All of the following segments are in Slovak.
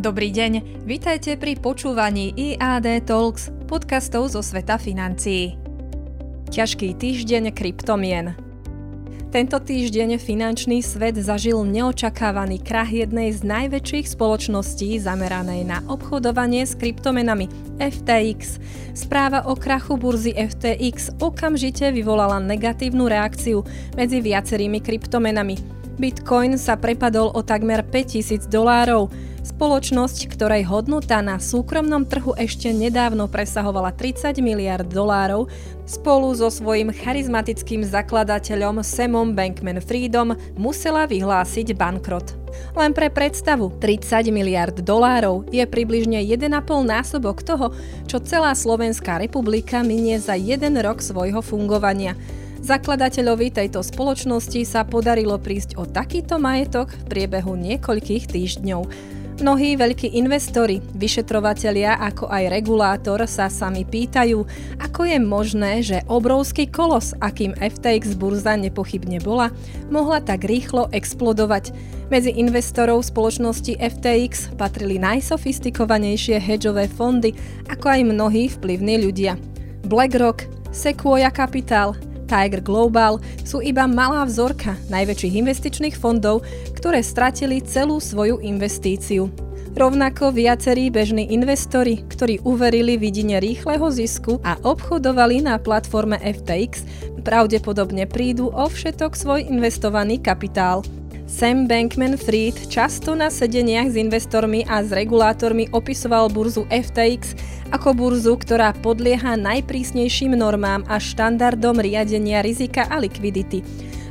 Dobrý deň, vitajte pri počúvaní IAD Talks, podcastov zo sveta financií. Ťažký týždeň kryptomien. Tento týždeň finančný svet zažil neočakávaný krach jednej z najväčších spoločností zameranej na obchodovanie s kryptomenami FTX. Správa o krachu burzy FTX okamžite vyvolala negatívnu reakciu medzi viacerými kryptomenami. Bitcoin sa prepadol o takmer 5000 dolárov, Spoločnosť, ktorej hodnota na súkromnom trhu ešte nedávno presahovala 30 miliard dolárov, spolu so svojím charizmatickým zakladateľom Samom Bankman-Friedom musela vyhlásiť bankrot. Len pre predstavu, 30 miliard dolárov je približne 1,5 násobok toho, čo celá Slovenská republika minie za jeden rok svojho fungovania. Zakladateľovi tejto spoločnosti sa podarilo prísť o takýto majetok v priebehu niekoľkých týždňov. Mnohí veľkí investori, vyšetrovatelia ako aj regulátor sa sami pýtajú, ako je možné, že obrovský kolos, akým FTX burza nepochybne bola, mohla tak rýchlo explodovať. Medzi investorov spoločnosti FTX patrili najsofistikovanejšie hedžové fondy, ako aj mnohí vplyvní ľudia. BlackRock, Sequoia Capital, Tiger Global sú iba malá vzorka najväčších investičných fondov, ktoré stratili celú svoju investíciu. Rovnako viacerí bežní investori, ktorí uverili vidine rýchleho zisku a obchodovali na platforme FTX, pravdepodobne prídu o všetok svoj investovaný kapitál. Sam Bankman-Fried často na sedeniach s investormi a s regulátormi opisoval burzu FTX ako burzu, ktorá podlieha najprísnejším normám a štandardom riadenia rizika a likvidity.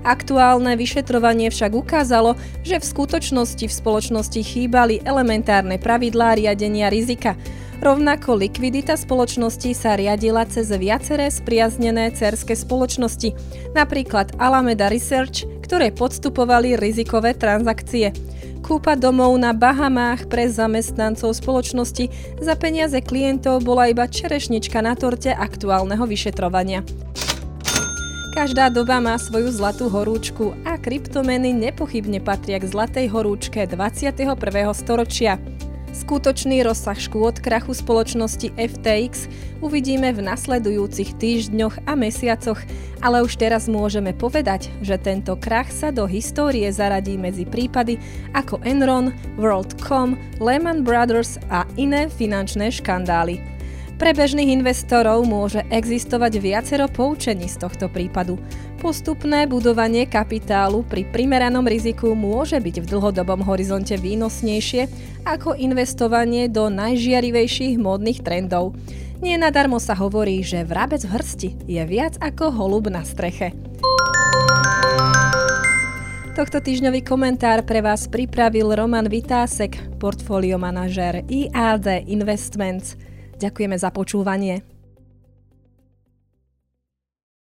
Aktuálne vyšetrovanie však ukázalo, že v skutočnosti v spoločnosti chýbali elementárne pravidlá riadenia rizika. Rovnako likvidita spoločnosti sa riadila cez viaceré spriaznené cerské spoločnosti, napríklad Alameda Research, ktoré podstupovali rizikové transakcie. Kúpa domov na Bahamách pre zamestnancov spoločnosti za peniaze klientov bola iba čerešnička na torte aktuálneho vyšetrovania. Každá doba má svoju zlatú horúčku a kryptomeny nepochybne patria k zlatej horúčke 21. storočia. Skutočný rozsah škôd krachu spoločnosti FTX uvidíme v nasledujúcich týždňoch a mesiacoch, ale už teraz môžeme povedať, že tento krach sa do histórie zaradí medzi prípady ako Enron, WorldCom, Lehman Brothers a iné finančné škandály. Pre bežných investorov môže existovať viacero poučení z tohto prípadu. Postupné budovanie kapitálu pri primeranom riziku môže byť v dlhodobom horizonte výnosnejšie ako investovanie do najžiarivejších módnych trendov. Nie nadarmo sa hovorí, že vrabec v hrsti je viac ako holub na streche. Tohto týždňový komentár pre vás pripravil Roman Vitásek, portfóliomanažér IAD Investments. Ďakujeme za počúvanie.